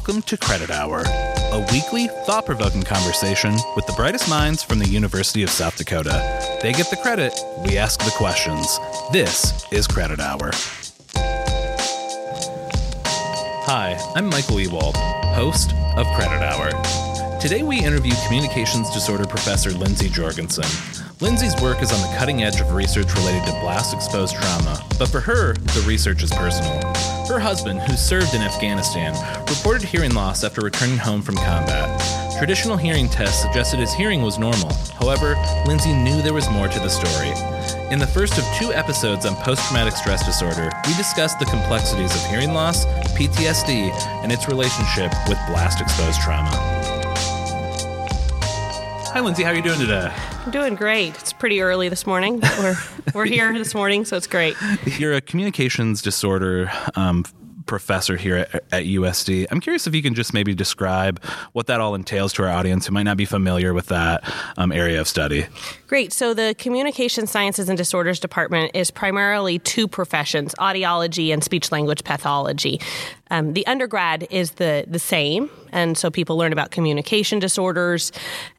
Welcome to Credit Hour, a weekly, thought provoking conversation with the brightest minds from the University of South Dakota. They get the credit, we ask the questions. This is Credit Hour. Hi, I'm Michael Ewald, host of Credit Hour. Today we interview communications disorder professor Lindsay Jorgensen. Lindsay's work is on the cutting edge of research related to blast exposed trauma, but for her, the research is personal. Her husband, who served in Afghanistan, reported hearing loss after returning home from combat. Traditional hearing tests suggested his hearing was normal. However, Lindsay knew there was more to the story. In the first of two episodes on post traumatic stress disorder, we discussed the complexities of hearing loss, PTSD, and its relationship with blast exposed trauma. Hi, Lindsay. How are you doing today? I'm doing great. It's pretty early this morning. But we're we're here this morning, so it's great. You're a communications disorder um, professor here at, at, USD. I'm curious if you can just maybe describe what that all entails to our audience who might not be familiar with that um, area of study. Great. So, the Communication Sciences and Disorders Department is primarily two professions audiology and speech language pathology. Um, the undergrad is the, the same, and so people learn about communication disorders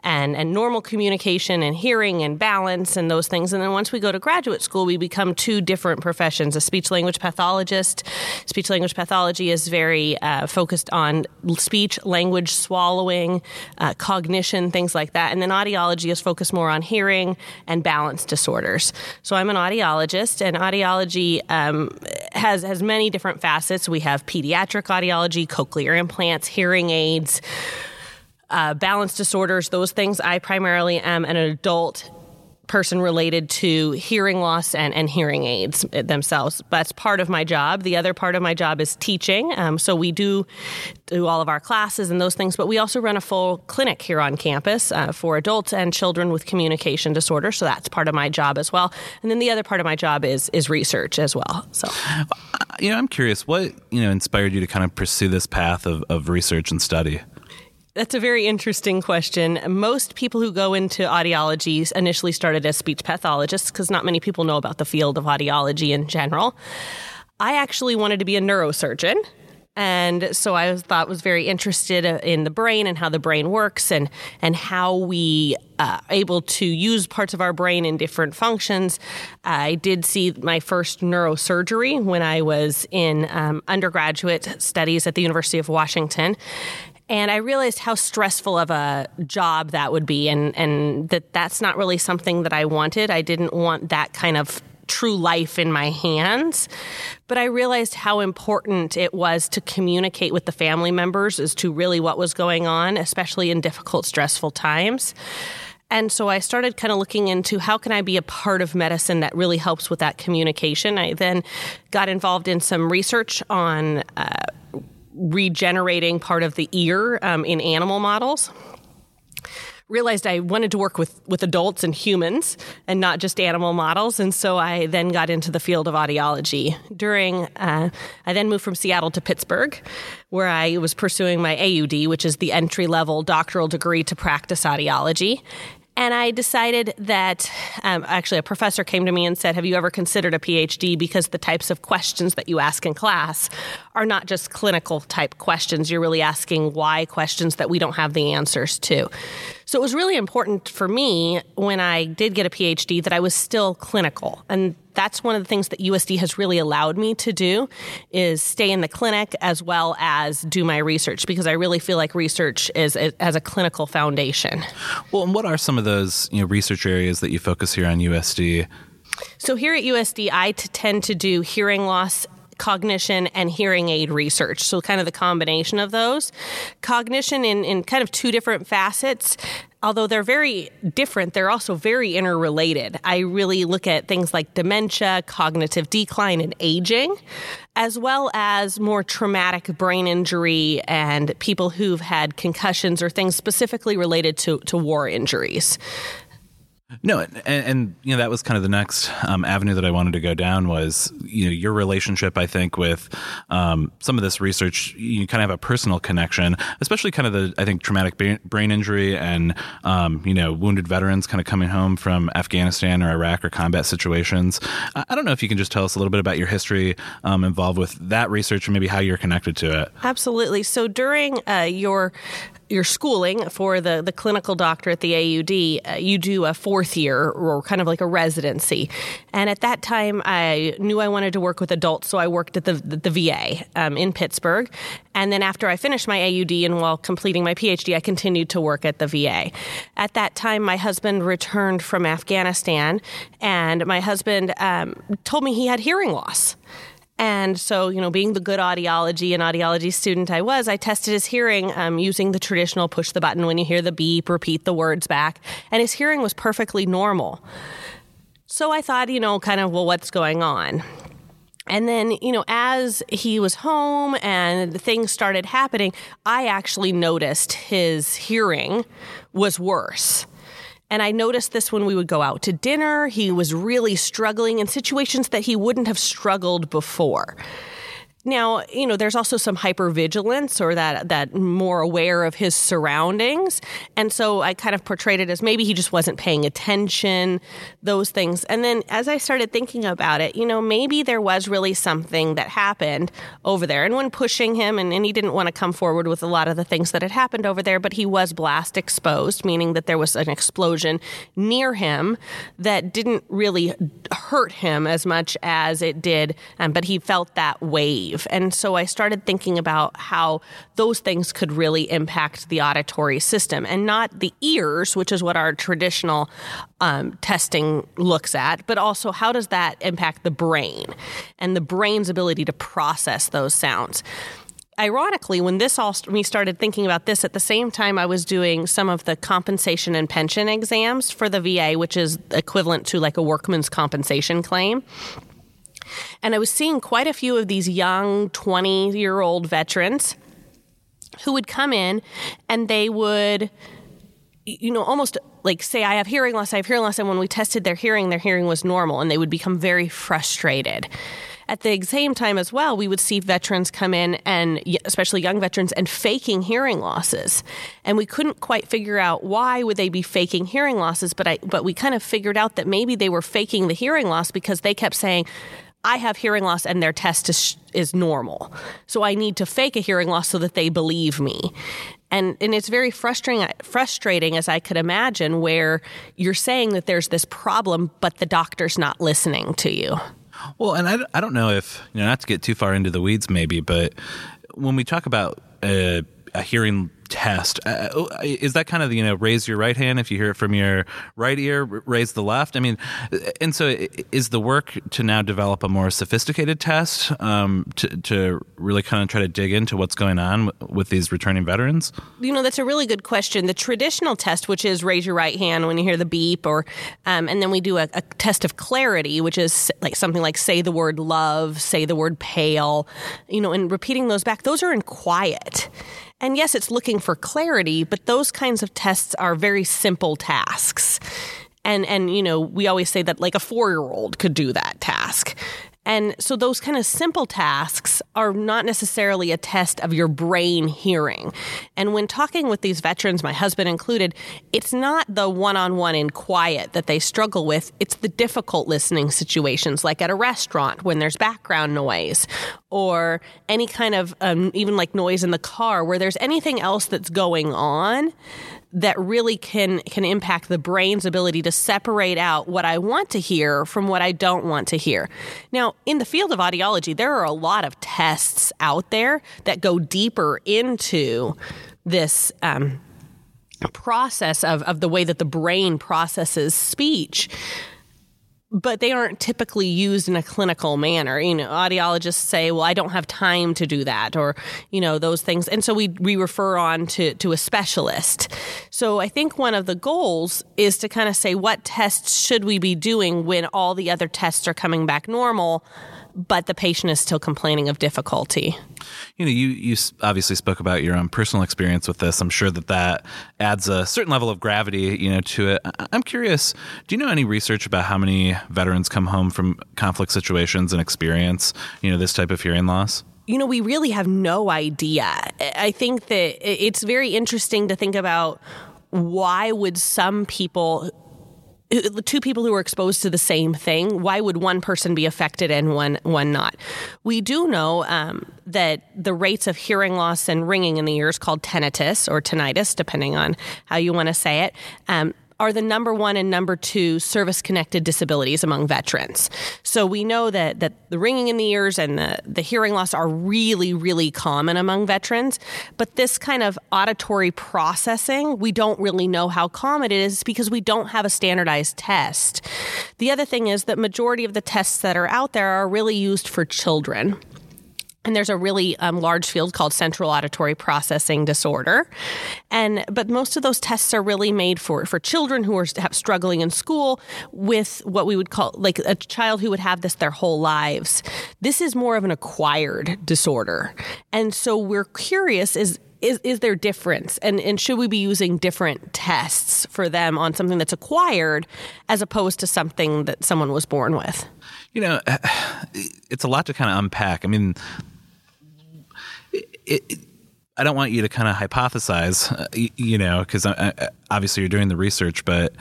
and, and normal communication and hearing and balance and those things. And then once we go to graduate school, we become two different professions a speech language pathologist. Speech language pathology is very uh, focused on speech, language, swallowing, uh, cognition, things like that. And then audiology is focused more on hearing and balance disorders. So I'm an audiologist, and audiology um, has, has many different facets. We have pediatric audiology, cochlear implants, hearing aids, uh, balance disorders, those things. I primarily am an adult person related to hearing loss and, and hearing aids themselves. That's part of my job. The other part of my job is teaching. Um, so we do do all of our classes and those things, but we also run a full clinic here on campus uh, for adults and children with communication disorder. So that's part of my job as well. And then the other part of my job is is research as well. So, you know, I'm curious, what you know inspired you to kind of pursue this path of, of research and study? That's a very interesting question. Most people who go into audiology initially started as speech pathologists because not many people know about the field of audiology in general. I actually wanted to be a neurosurgeon. And so I was, thought was very interested in the brain and how the brain works and and how we uh, able to use parts of our brain in different functions. I did see my first neurosurgery when I was in um, undergraduate studies at the University of Washington, and I realized how stressful of a job that would be, and and that that's not really something that I wanted. I didn't want that kind of true life in my hands. But I realized how important it was to communicate with the family members as to really what was going on, especially in difficult, stressful times. And so I started kind of looking into how can I be a part of medicine that really helps with that communication. I then got involved in some research on uh, regenerating part of the ear um, in animal models realized I wanted to work with, with adults and humans and not just animal models. And so I then got into the field of audiology. During, uh, I then moved from Seattle to Pittsburgh, where I was pursuing my AUD, which is the entry level doctoral degree to practice audiology. And I decided that um, actually a professor came to me and said, Have you ever considered a PhD? Because the types of questions that you ask in class are not just clinical type questions. You're really asking why questions that we don't have the answers to. So it was really important for me when I did get a PhD that I was still clinical. And that's one of the things that USD has really allowed me to do is stay in the clinic as well as do my research because I really feel like research is as a clinical foundation. Well, and what are some of those you know research areas that you focus here on USD? So here at USD, I tend to do hearing loss cognition and hearing aid research. So, kind of the combination of those. Cognition in, in kind of two different facets although they're very different, they're also very interrelated. I really look at things like dementia, cognitive decline, and aging, as well as more traumatic brain injury and people who've had concussions or things specifically related to, to war injuries. No, and, and, you know that was kind of the next um, avenue that I wanted to go down was you know your relationship. I think with um, some of this research, you kind of have a personal connection, especially kind of the I think traumatic brain injury and um, you know wounded veterans kind of coming home from Afghanistan or Iraq or combat situations. I don't know if you can just tell us a little bit about your history um, involved with that research and maybe how you're connected to it. Absolutely. So during uh, your your schooling for the, the clinical doctor at the AUD, uh, you do a fourth year or kind of like a residency. And at that time, I knew I wanted to work with adults, so I worked at the, the, the VA um, in Pittsburgh. And then after I finished my AUD and while completing my PhD, I continued to work at the VA. At that time, my husband returned from Afghanistan, and my husband um, told me he had hearing loss. And so, you know, being the good audiology and audiology student I was, I tested his hearing um, using the traditional push the button when you hear the beep, repeat the words back, and his hearing was perfectly normal. So I thought, you know, kind of, well, what's going on? And then, you know, as he was home and things started happening, I actually noticed his hearing was worse. And I noticed this when we would go out to dinner. He was really struggling in situations that he wouldn't have struggled before. Now, you know, there's also some hypervigilance or that that more aware of his surroundings. And so I kind of portrayed it as maybe he just wasn't paying attention, those things. And then as I started thinking about it, you know, maybe there was really something that happened over there. And when pushing him and, and he didn't want to come forward with a lot of the things that had happened over there, but he was blast exposed, meaning that there was an explosion near him that didn't really hurt him as much as it did, um, but he felt that wave and so I started thinking about how those things could really impact the auditory system and not the ears, which is what our traditional um, testing looks at, but also how does that impact the brain and the brain's ability to process those sounds ironically, when this all we started thinking about this at the same time, I was doing some of the compensation and pension exams for the VA, which is equivalent to like a workman's compensation claim. And I was seeing quite a few of these young 20 year old veterans who would come in and they would, you know, almost like say, I have hearing loss, I have hearing loss. And when we tested their hearing, their hearing was normal and they would become very frustrated. At the same time, as well, we would see veterans come in and, especially young veterans, and faking hearing losses, and we couldn't quite figure out why would they be faking hearing losses. But I, but we kind of figured out that maybe they were faking the hearing loss because they kept saying, I have hearing loss and their test is, is normal. So I need to fake a hearing loss so that they believe me. And, and it's very frustrating, frustrating as I could imagine, where you're saying that there's this problem, but the doctor's not listening to you. Well, and I, I don't know if, you know, not to get too far into the weeds maybe, but when we talk about a, a hearing test. Uh, uh, is that kind of you know raise your right hand if you hear it from your right ear, raise the left? I mean, and so is the work to now develop a more sophisticated test um, to to really kind of try to dig into what's going on with these returning veterans? You know, that's a really good question. The traditional test, which is raise your right hand when you hear the beep, or um, and then we do a, a test of clarity, which is like something like say the word love, say the word pale, you know, and repeating those back. Those are in quiet. And yes, it's looking for clarity, but those kinds of tests are very simple tasks. And and you know, we always say that like a 4-year-old could do that task. And so those kind of simple tasks are not necessarily a test of your brain hearing. And when talking with these veterans, my husband included, it's not the one on one in quiet that they struggle with. It's the difficult listening situations, like at a restaurant when there's background noise or any kind of um, even like noise in the car where there's anything else that's going on that really can can impact the brain's ability to separate out what I want to hear from what I don't want to hear. Now, in the field of audiology, there are a lot of tests out there that go deeper into this um, process of, of the way that the brain processes speech but they aren't typically used in a clinical manner. You know, audiologists say, "Well, I don't have time to do that," or you know, those things, and so we we refer on to to a specialist. So I think one of the goals is to kind of say what tests should we be doing when all the other tests are coming back normal but the patient is still complaining of difficulty. You know, you you obviously spoke about your own personal experience with this. I'm sure that that adds a certain level of gravity, you know, to it. I'm curious. Do you know any research about how many veterans come home from conflict situations and experience, you know, this type of hearing loss? you know, we really have no idea. I think that it's very interesting to think about why would some people two people who are exposed to the same thing, why would one person be affected and one one not? We do know um, that the rates of hearing loss and ringing in the ears, called tinnitus or tinnitus, depending on how you want to say it, um, are the number one and number two service connected disabilities among veterans. So we know that that the ringing in the ears and the, the hearing loss are really, really common among veterans. But this kind of auditory processing, we don't really know how common it is because we don't have a standardized test. The other thing is that majority of the tests that are out there are really used for children. And there's a really um, large field called central auditory processing disorder, and but most of those tests are really made for for children who are struggling in school with what we would call like a child who would have this their whole lives. This is more of an acquired disorder, and so we're curious is is is there difference? And and should we be using different tests for them on something that's acquired as opposed to something that someone was born with? You know it's a lot to kind of unpack. I mean it, it, I don't want you to kind of hypothesize, uh, you, you, know, because obviously you're doing the research, but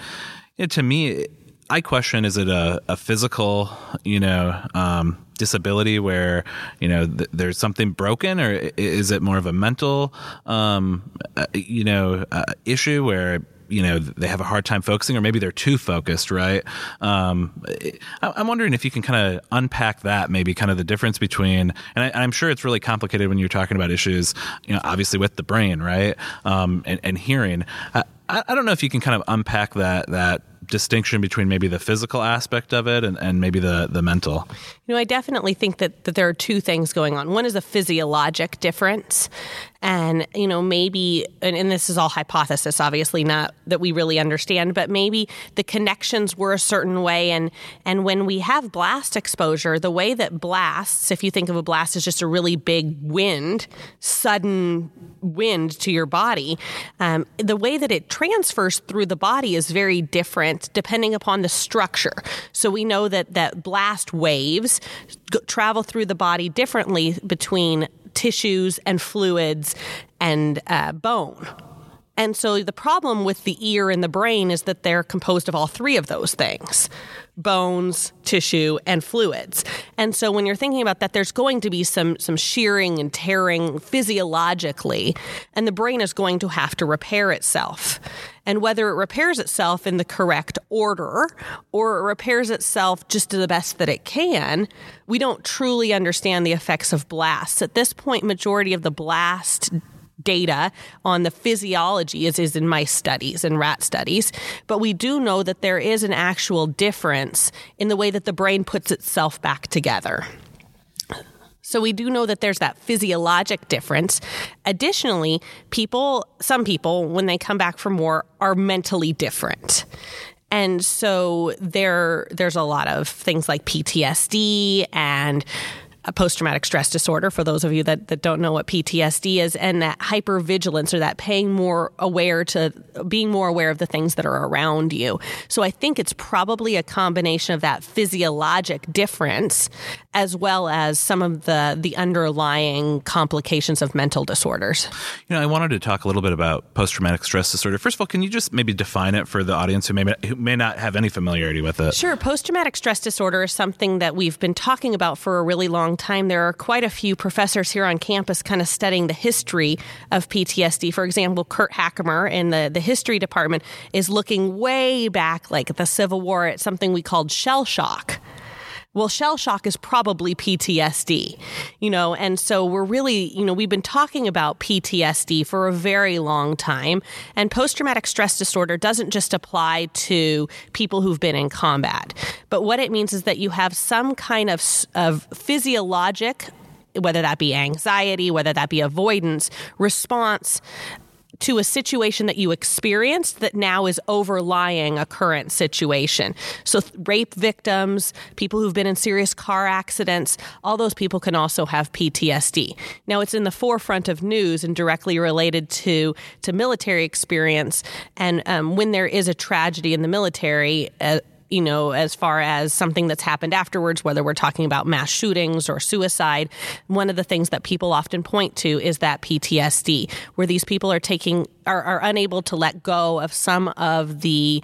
you know, to me, I question: is it a, a physical, you know, um, disability where you know th- there's something broken, or is it more of a mental, um, uh, you know, uh, issue where you know they have a hard time focusing or maybe they're too focused right? Um, i'm wondering if you can kind of unpack that maybe kind of the difference between and I, am sure it's really complicated when you're talking about issues you know obviously with the brain right? Um, and, and, hearing. I, I don't know if you can kind of unpack that that distinction between maybe the physical aspect of it and, and maybe the, the mental? You know, I definitely think that, that there are two things going on. One is a physiologic difference. And, you know, maybe, and, and this is all hypothesis, obviously, not that we really understand, but maybe the connections were a certain way. And, and when we have blast exposure, the way that blasts, if you think of a blast as just a really big wind, sudden wind to your body, um, the way that it transfers through the body is very different depending upon the structure. So we know that, that blast waves travel through the body differently between tissues and fluids and uh, bone. And so the problem with the ear and the brain is that they're composed of all three of those things bones, tissue, and fluids. And so when you're thinking about that, there's going to be some, some shearing and tearing physiologically, and the brain is going to have to repair itself. And whether it repairs itself in the correct order or it repairs itself just to the best that it can, we don't truly understand the effects of blasts. At this point, majority of the blast data on the physiology as is in mice studies and rat studies, but we do know that there is an actual difference in the way that the brain puts itself back together. So we do know that there's that physiologic difference. Additionally, people, some people, when they come back from war, are mentally different. And so there, there's a lot of things like PTSD and post traumatic stress disorder, for those of you that, that don't know what PTSD is, and that hypervigilance or that paying more aware to being more aware of the things that are around you. So I think it's probably a combination of that physiologic difference as well as some of the, the underlying complications of mental disorders. You know, I wanted to talk a little bit about post traumatic stress disorder. First of all, can you just maybe define it for the audience who may, who may not have any familiarity with it? Sure. Post traumatic stress disorder is something that we've been talking about for a really long long time. There are quite a few professors here on campus kind of studying the history of PTSD. For example, Kurt Hackemer in the, the history department is looking way back, like the Civil War, at something we called shell shock. Well, shell shock is probably PTSD, you know, and so we're really, you know, we've been talking about PTSD for a very long time. And post traumatic stress disorder doesn't just apply to people who've been in combat, but what it means is that you have some kind of, of physiologic, whether that be anxiety, whether that be avoidance response to a situation that you experienced that now is overlying a current situation. So, rape victims, people who've been in serious car accidents, all those people can also have PTSD. Now, it's in the forefront of news and directly related to, to military experience. And um, when there is a tragedy in the military, uh, you know, as far as something that's happened afterwards, whether we're talking about mass shootings or suicide, one of the things that people often point to is that PTSD, where these people are taking, are, are unable to let go of some of the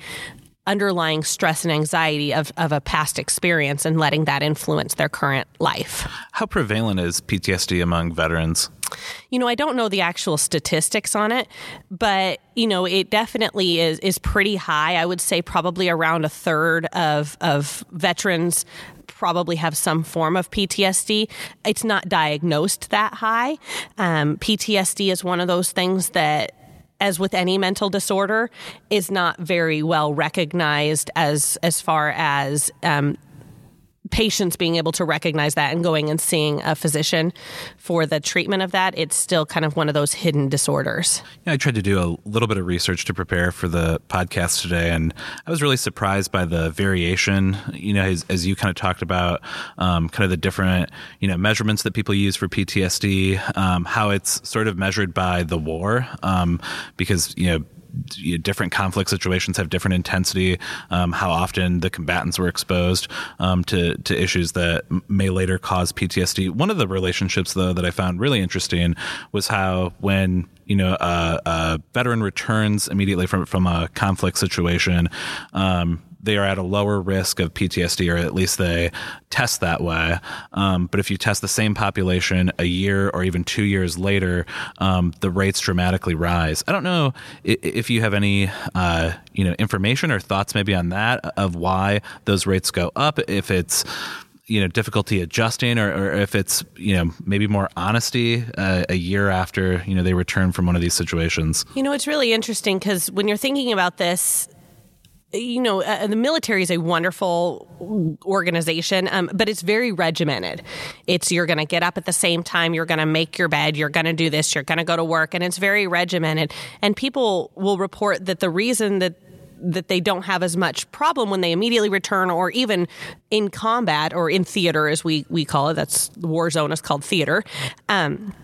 underlying stress and anxiety of, of a past experience and letting that influence their current life. How prevalent is PTSD among veterans? You know, I don't know the actual statistics on it, but you know, it definitely is is pretty high. I would say probably around a third of of veterans probably have some form of PTSD. It's not diagnosed that high. Um, PTSD is one of those things that as with any mental disorder, is not very well recognized as as far as um, patients being able to recognize that and going and seeing a physician for the treatment of that, it's still kind of one of those hidden disorders. Yeah, I tried to do a little bit of research to prepare for the podcast today, and I was really surprised by the variation. You know, as, as you kind of talked about, um, kind of the different you know measurements that people use for PTSD, um, how it's sort of measured by the war, um, because you know different conflict situations have different intensity, um, how often the combatants were exposed um, to, to issues that may later cause PTSD. One of the relationships, though, that I found really interesting was how when you know a, a veteran returns immediately from from a conflict situation, um, they are at a lower risk of PTSD, or at least they test that way. Um, but if you test the same population a year or even two years later, um, the rates dramatically rise. I don't know if you have any, uh, you know, information or thoughts maybe on that of why those rates go up. If it's you know difficulty adjusting or, or, if it's you know maybe more honesty uh, a year after you know they return from one of these situations you know it's really interesting because when you're thinking about this you know, uh, the military is a wonderful organization, um, but it's very regimented. It's you're going to get up at the same time, you're going to make your bed, you're going to do this, you're going to go to work, and it's very regimented. And people will report that the reason that that they don't have as much problem when they immediately return or even in combat or in theater as we we call it that's war zone is called theater um,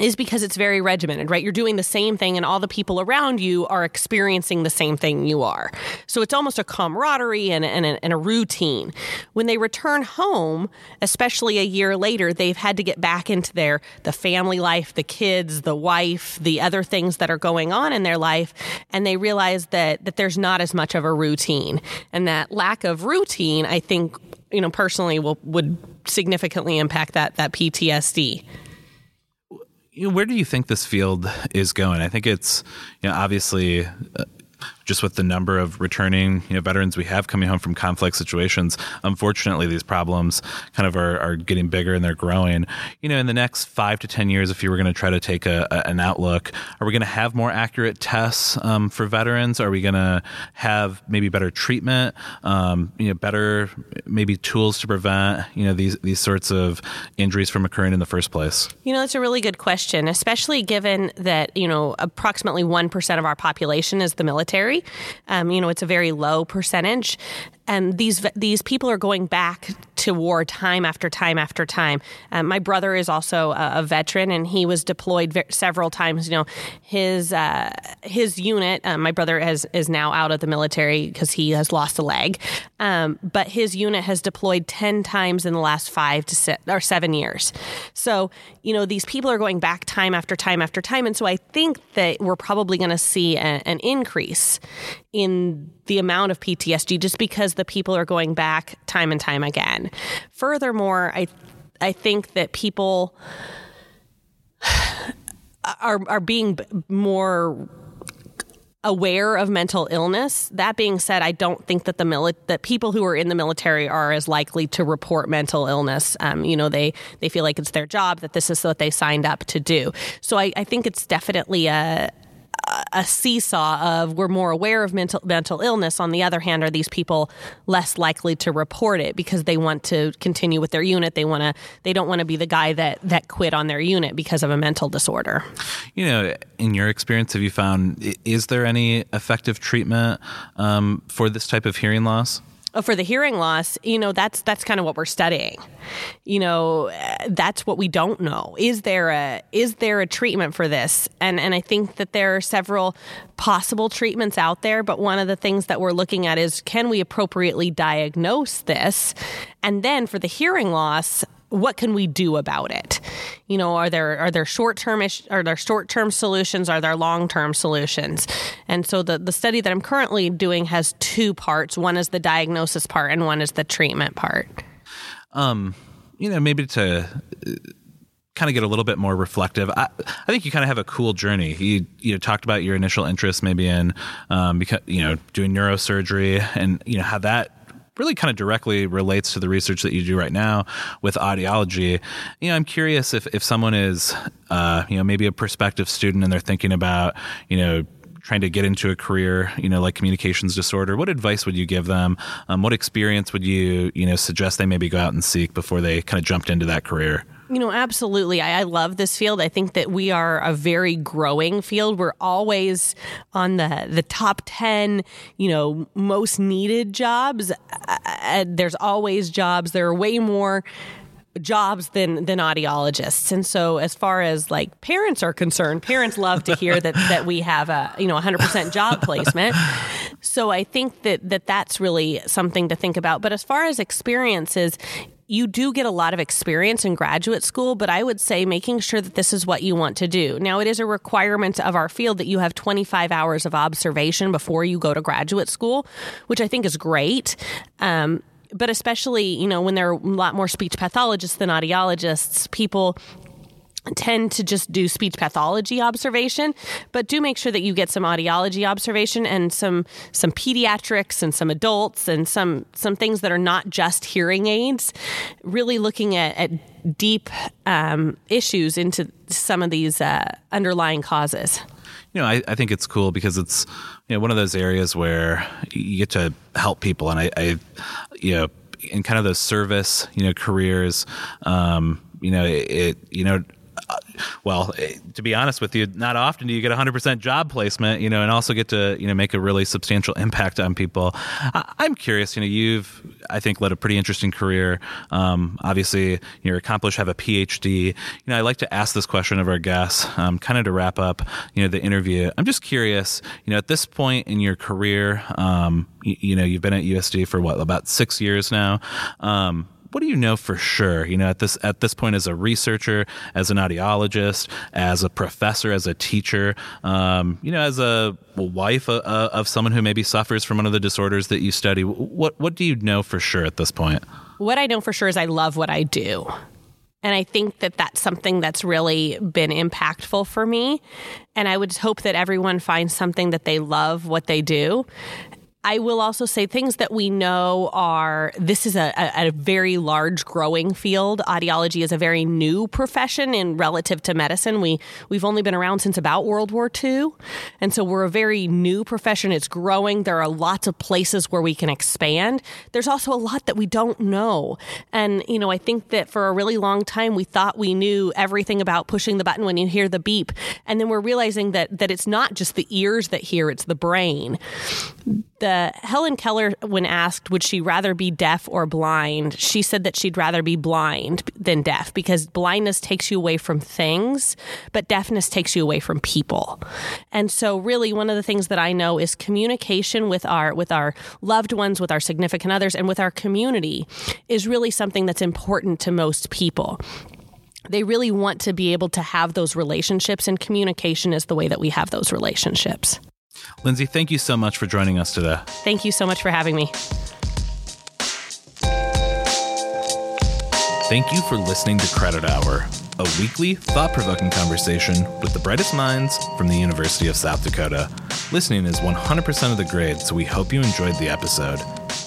is because it's very regimented, right? You're doing the same thing, and all the people around you are experiencing the same thing you are. So it's almost a camaraderie and, and, a, and a routine. When they return home, especially a year later, they've had to get back into their the family life, the kids, the wife, the other things that are going on in their life, and they realize that that there's not as much of a routine, and that lack of routine, I think, you know, personally, will would significantly impact that that PTSD where do you think this field is going? I think it's you know obviously uh, just with the number of returning you know veterans we have coming home from conflict situations unfortunately these problems kind of are, are getting bigger and they're growing. You know in the next five to ten years if you were going to try to take a, a, an outlook are we going to have more accurate tests um, for veterans? Are we going to have maybe better treatment um, you know better maybe tools to prevent you know these these sorts of injuries from occurring in the first place? You know that's a really good question especially given that you know approximately 1% of our population is the military um, you know, it's a very low percentage and these these people are going back to war time after time after time. Um, my brother is also a, a, veteran, and he was deployed ve- several times. You know, his uh, his unit. Um, my brother has is now out of the military because he has lost a leg, um, but his unit has deployed ten times in the last five to se- or seven years. So you know, these people are going back time after time after time, and so I think that we're probably going to see a, an increase in the amount of PTSD just because the people are going back time and time again. Furthermore, I I think that people are are being more aware of mental illness. That being said, I don't think that the mili- that people who are in the military are as likely to report mental illness. Um, you know, they they feel like it's their job that this is what they signed up to do. So I, I think it's definitely a a seesaw of we're more aware of mental mental illness. On the other hand, are these people less likely to report it because they want to continue with their unit? They want to. They don't want to be the guy that that quit on their unit because of a mental disorder. You know, in your experience, have you found is there any effective treatment um, for this type of hearing loss? Uh, for the hearing loss, you know, that's that's kind of what we're studying. You know, uh, that's what we don't know. Is there a is there a treatment for this? And and I think that there are several possible treatments out there, but one of the things that we're looking at is can we appropriately diagnose this? And then for the hearing loss, what can we do about it? You know, are there are there short term are there short term solutions? Are there long term solutions? And so the the study that I'm currently doing has two parts. One is the diagnosis part, and one is the treatment part. Um, you know, maybe to uh, kind of get a little bit more reflective. I, I think you kind of have a cool journey. You you talked about your initial interest maybe in um, because you know doing neurosurgery and you know how that really kind of directly relates to the research that you do right now with audiology. You know, I'm curious if, if someone is, uh, you know, maybe a prospective student and they're thinking about, you know, trying to get into a career, you know, like communications disorder, what advice would you give them? Um, what experience would you, you know, suggest they maybe go out and seek before they kind of jumped into that career? You know, absolutely. I, I, love this field. I think that we are a very growing field. We're always on the the top ten, you know, most needed jobs. Uh, there's always jobs. There are way more jobs than than audiologists. And so as far as like parents are concerned, parents love to hear that that we have a, you know, 100% job placement. So I think that that that's really something to think about. But as far as experiences, you do get a lot of experience in graduate school, but I would say making sure that this is what you want to do. Now, it is a requirement of our field that you have 25 hours of observation before you go to graduate school, which I think is great. Um, but especially, you know, when there are a lot more speech pathologists than audiologists, people tend to just do speech pathology observation but do make sure that you get some audiology observation and some some pediatrics and some adults and some some things that are not just hearing aids. Really looking at, at deep um, issues into some of these uh, underlying causes. You know I, I think it's cool because it's you know one of those areas where you get to help people. And i, I you know in kind of those service you know careers um, you know it, it you know well, eh, to be honest with you, not often do you get 100% job placement, you know, and also get to, you know, make a really substantial impact on people. I, am curious, you know, you've, I think, led a pretty interesting career. Um, obviously, you're accomplished, have a PhD. You know, I like to ask this question of our guests, um, kind of to wrap up, you know, the interview. I'm just curious, you know, at this point in your career, um, you, you, know, you've been at USD for what, about six years now. What do you know for sure? You know, at this at this point, as a researcher, as an audiologist, as a professor, as a teacher, um, you know, as a wife uh, uh, of someone who maybe suffers from one of the disorders that you study, what what do you know for sure at this point? What I know for sure is I love what I do. And I think that that's something that's really been impactful for me. And I would hope that everyone finds something that they love what they do I will also say things that we know are this is a, a, very large growing field. Audiology is a very new profession in relative to medicine. We we've only been around since about World War II, and so we're a very new profession. It's growing. There are lots of places where we can expand. There's also a lot that we don't know, and you know I think that for a really long time we thought we knew everything about pushing the button when you hear the beep, and then we're realizing that that it's not just the ears that hear; it's the brain. The Helen Keller, when asked would she rather be deaf or blind, she said that she'd rather be blind than deaf because blindness takes you away from things, but deafness takes you away from people. And so, really, one of the things that I know is communication with our with our loved ones, with our significant others, and with our community is really something that's important to most people they really want to be able to have those relationships, and communication is the way that we have those relationships. Lindsay, thank you so much for joining us today. Thank you so much for having me. Thank you for listening to Credit Hour, a weekly, thought provoking conversation with the brightest minds from the University of South Dakota. Listening is 100% of the grade, so we hope you enjoyed the episode.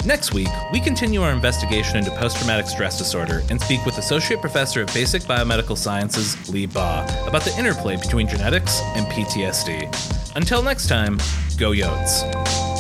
Next week, we continue our investigation into post traumatic stress disorder and speak with Associate Professor of Basic Biomedical Sciences, Lee Baugh, about the interplay between genetics and PTSD. Until next time, go Yotes.